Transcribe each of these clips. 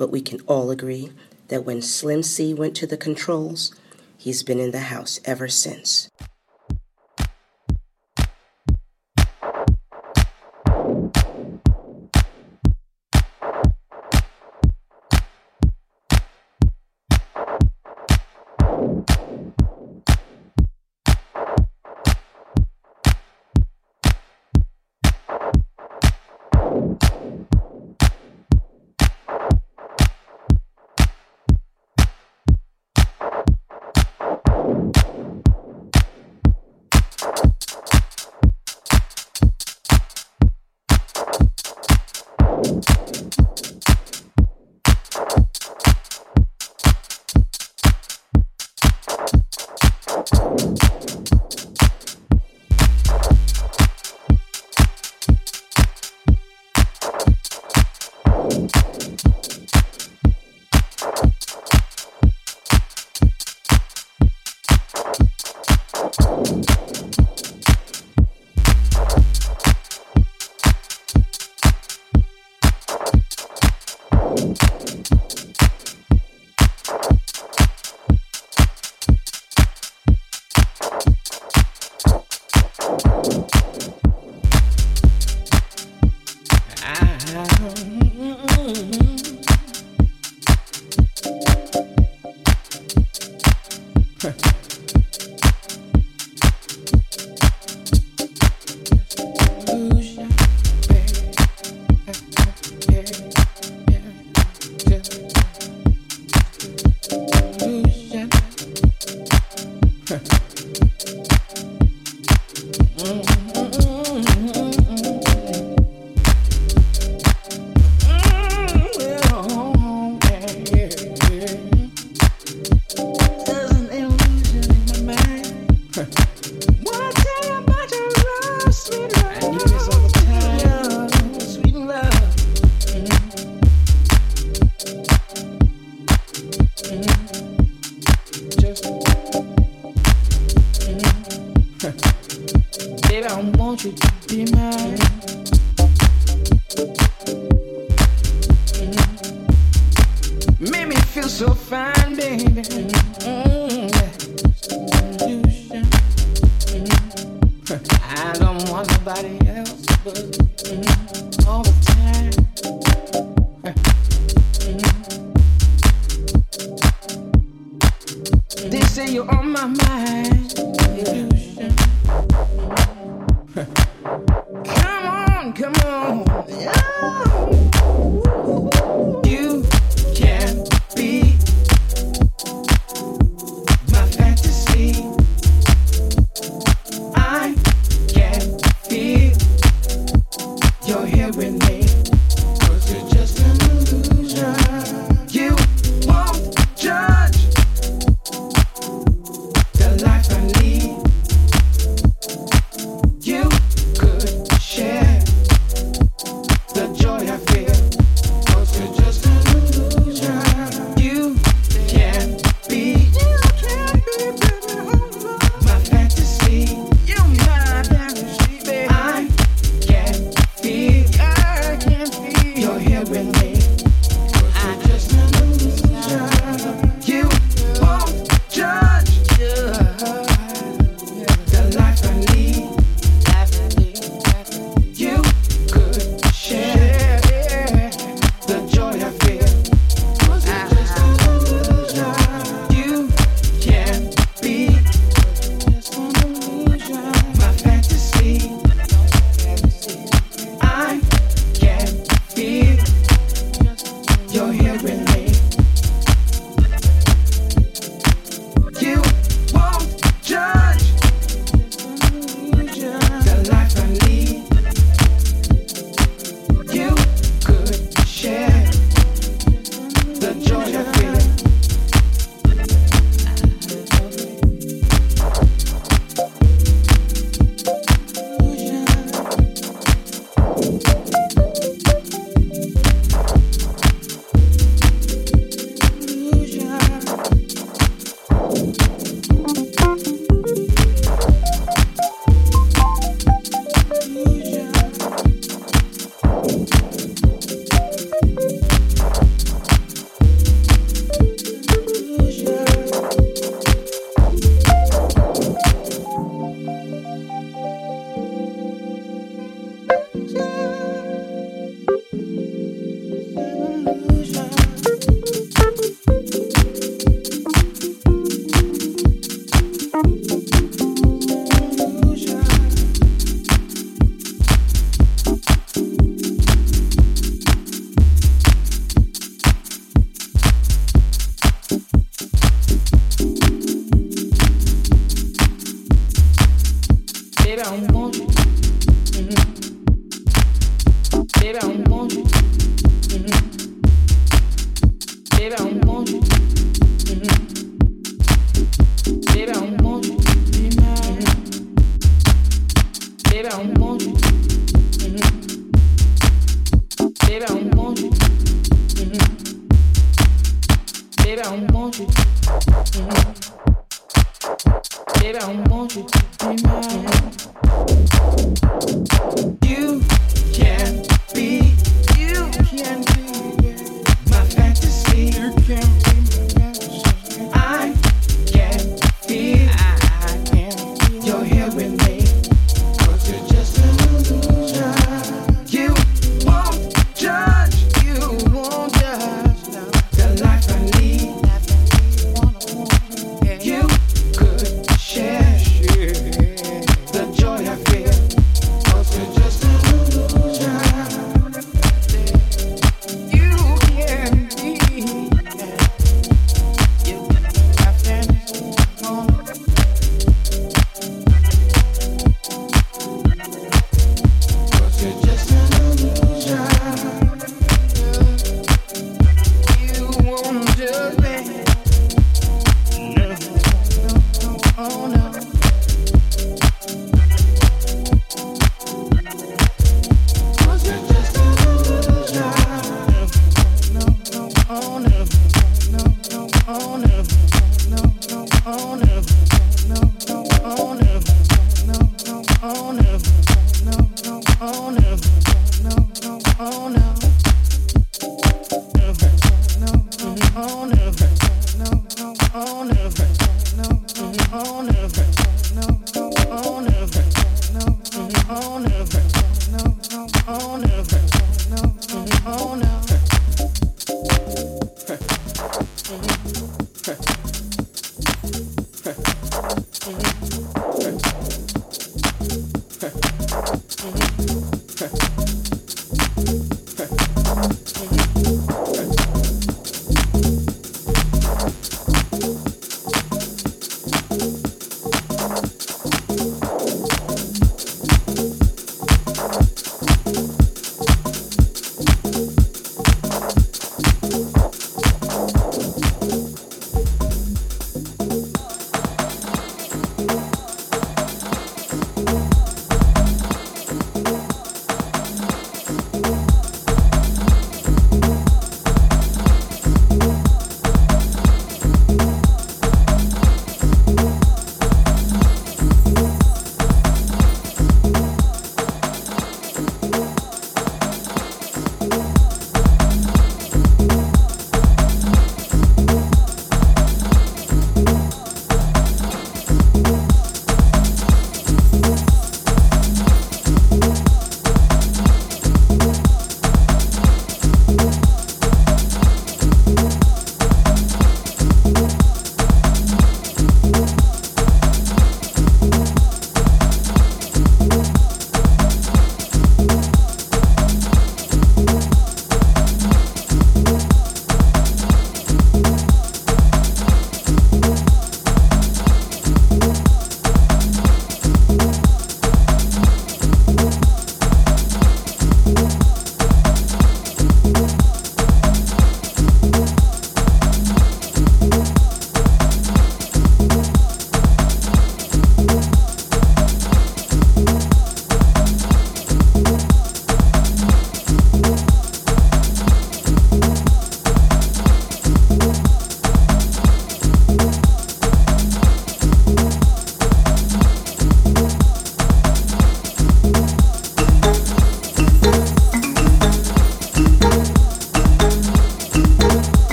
but we can all agree that when Slim C went to the controls, he's been in the house ever since.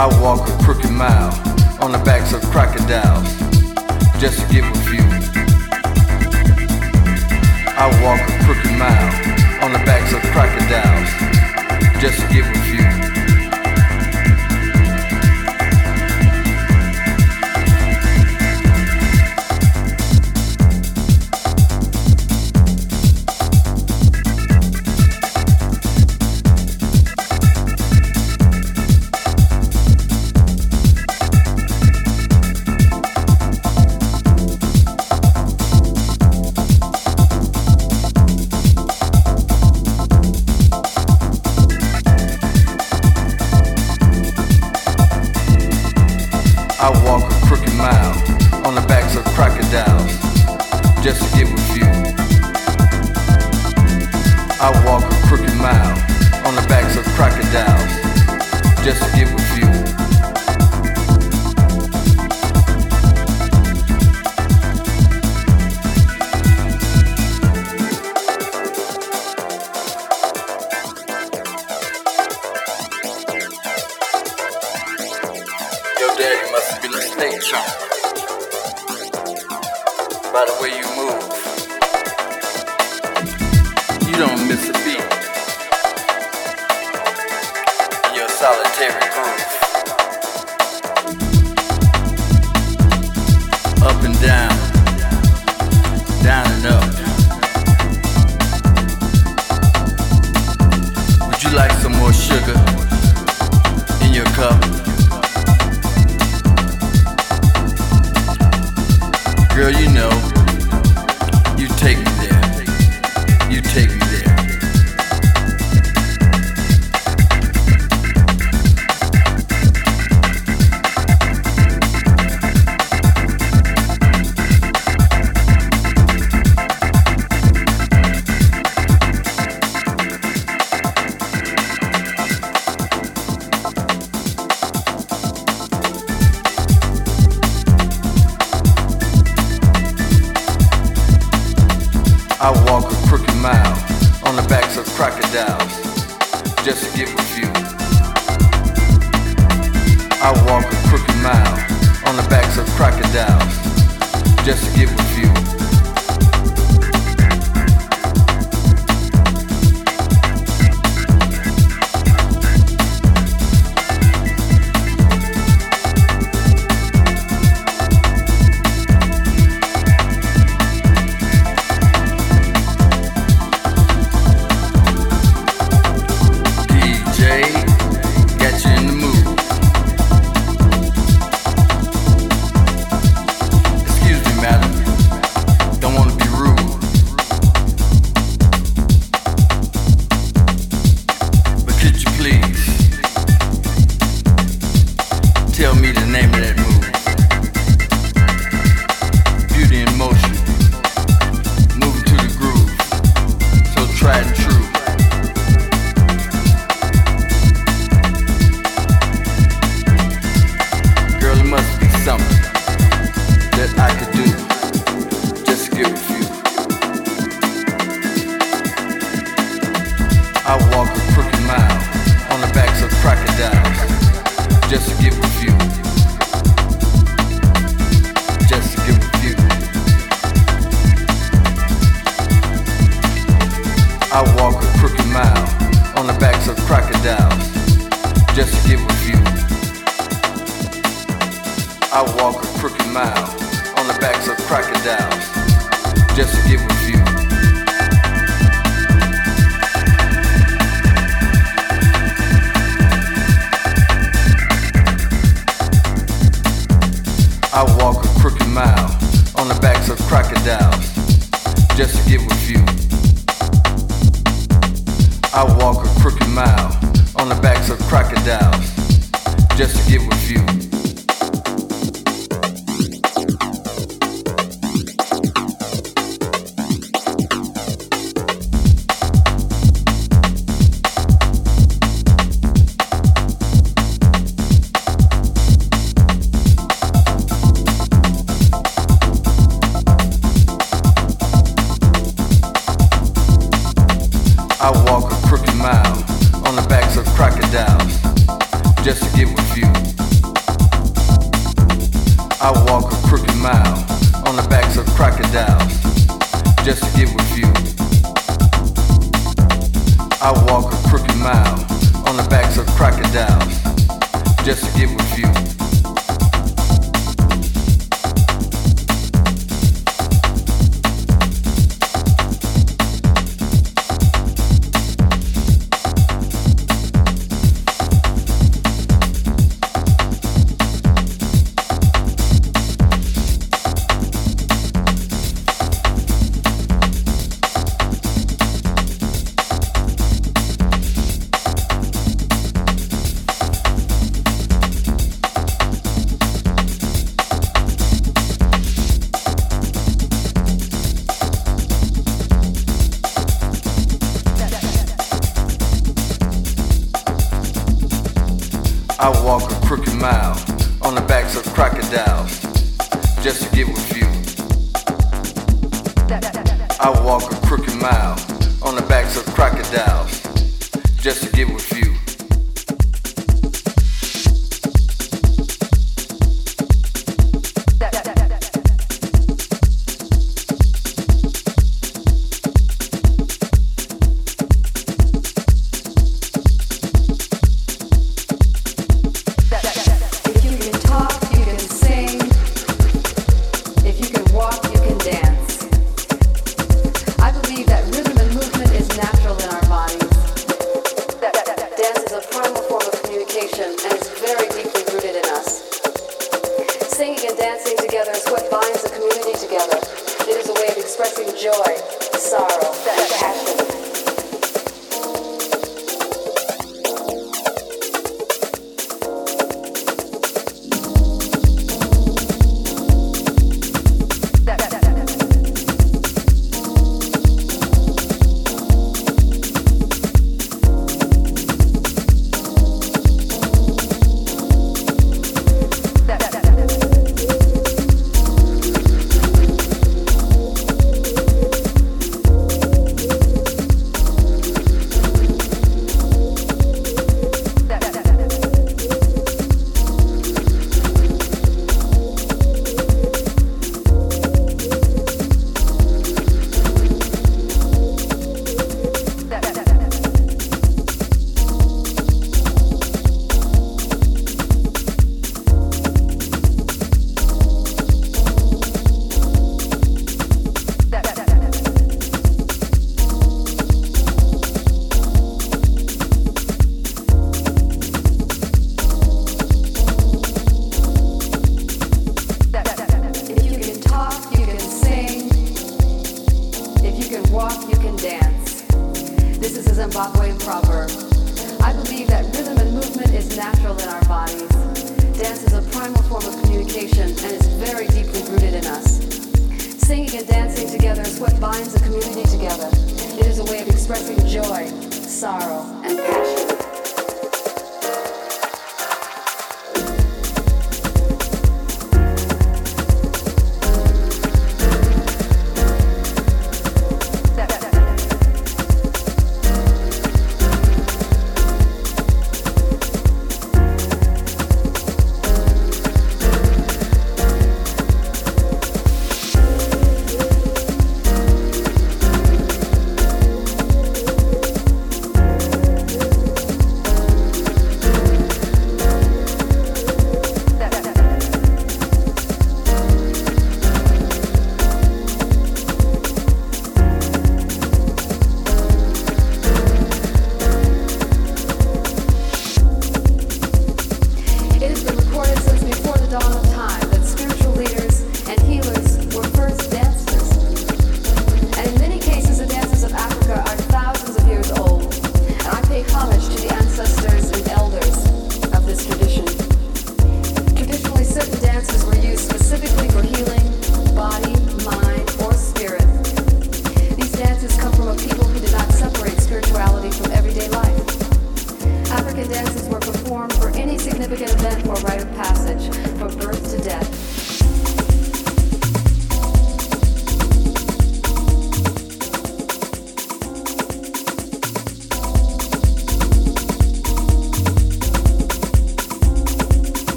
I walk a crooked mile on the backs of crocodiles just to get with you. I walk a crooked mile on the backs of crocodiles just to get with you. on the backs of crocodiles just to give a few.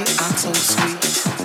I'm so sweet.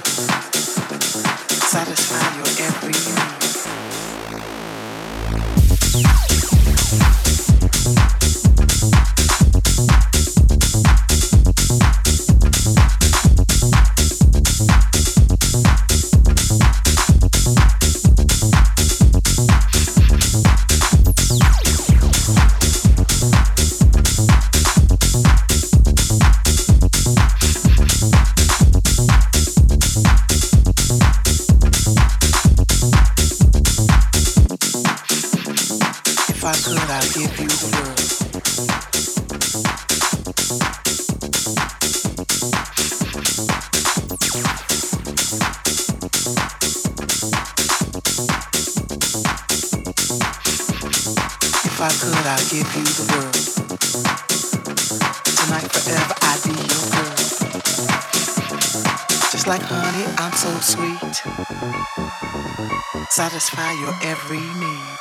Satisfy your every need.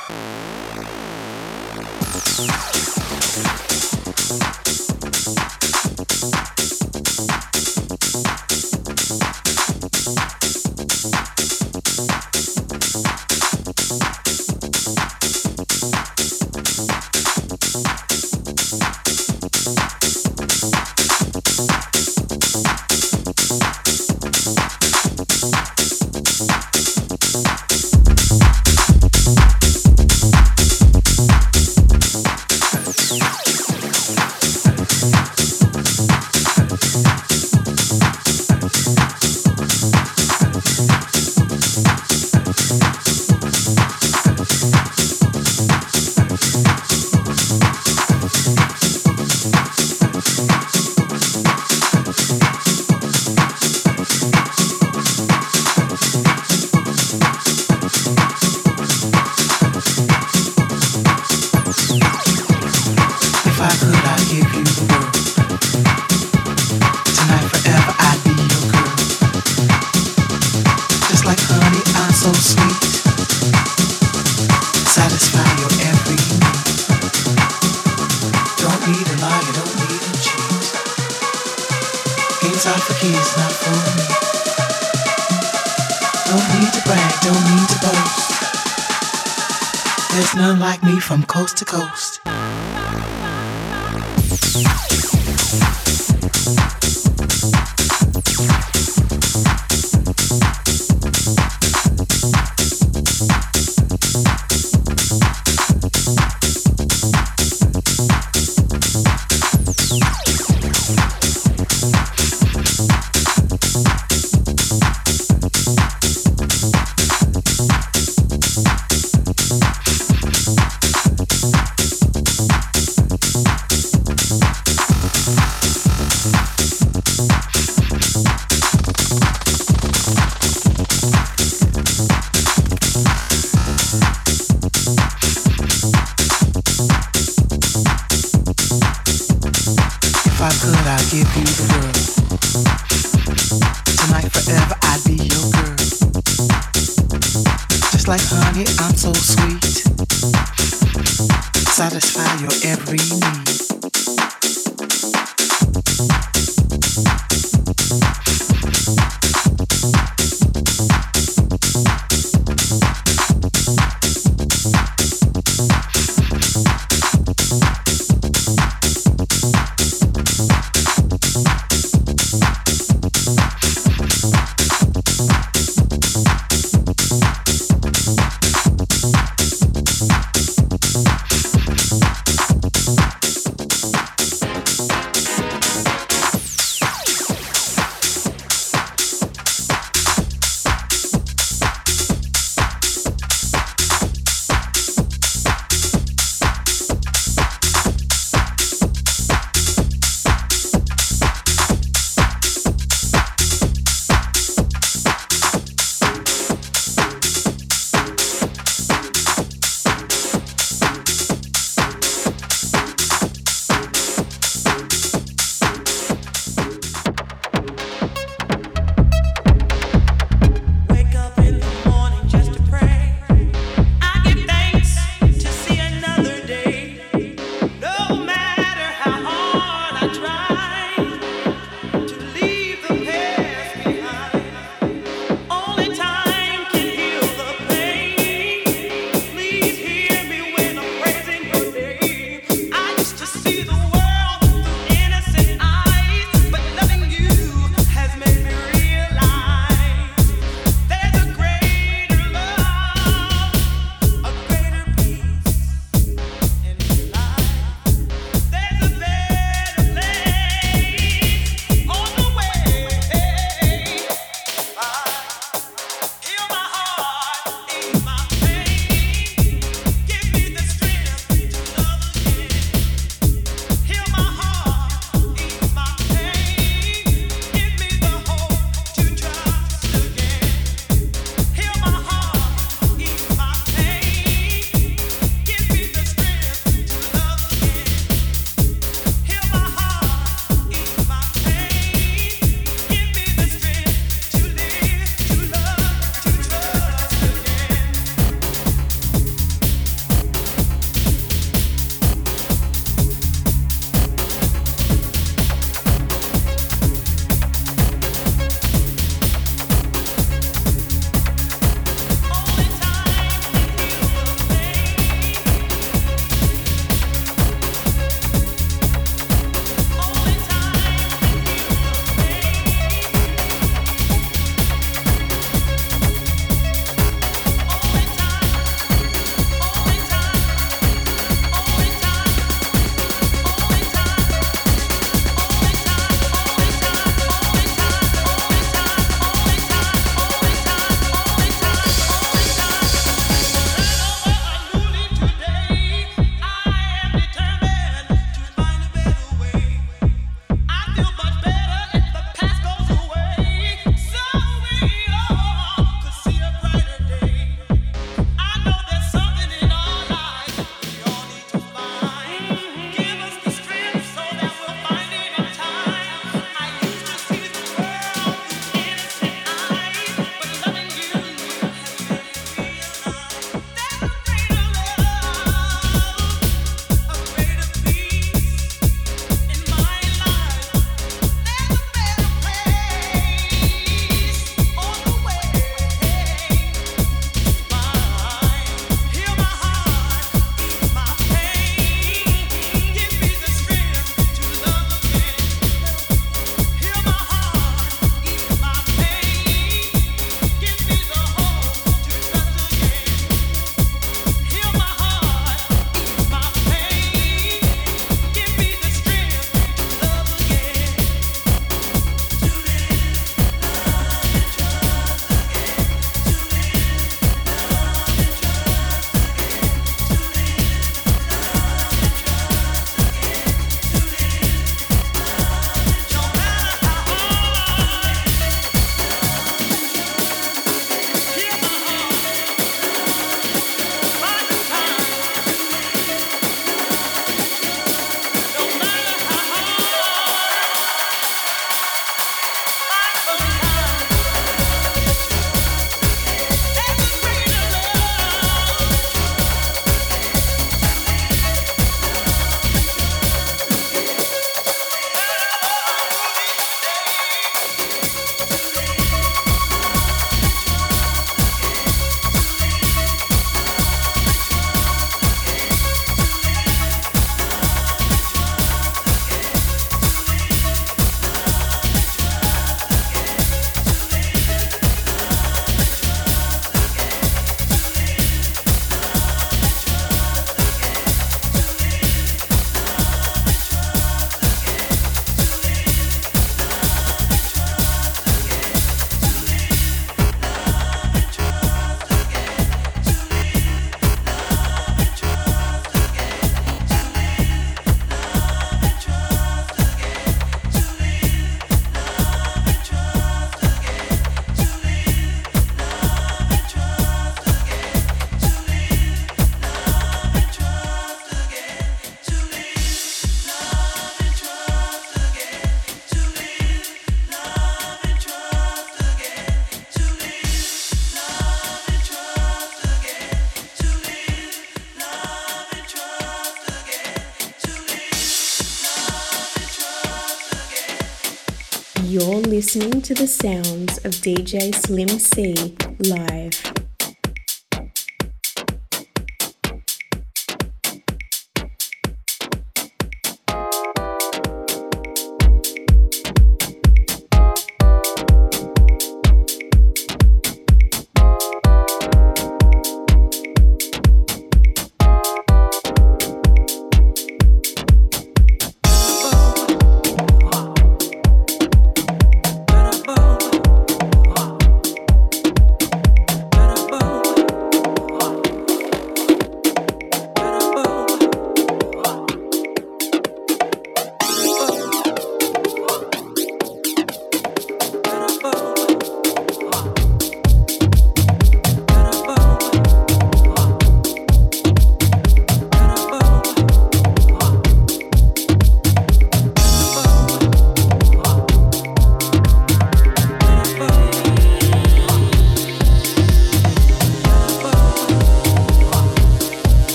To the sounds of DJ Slim C live.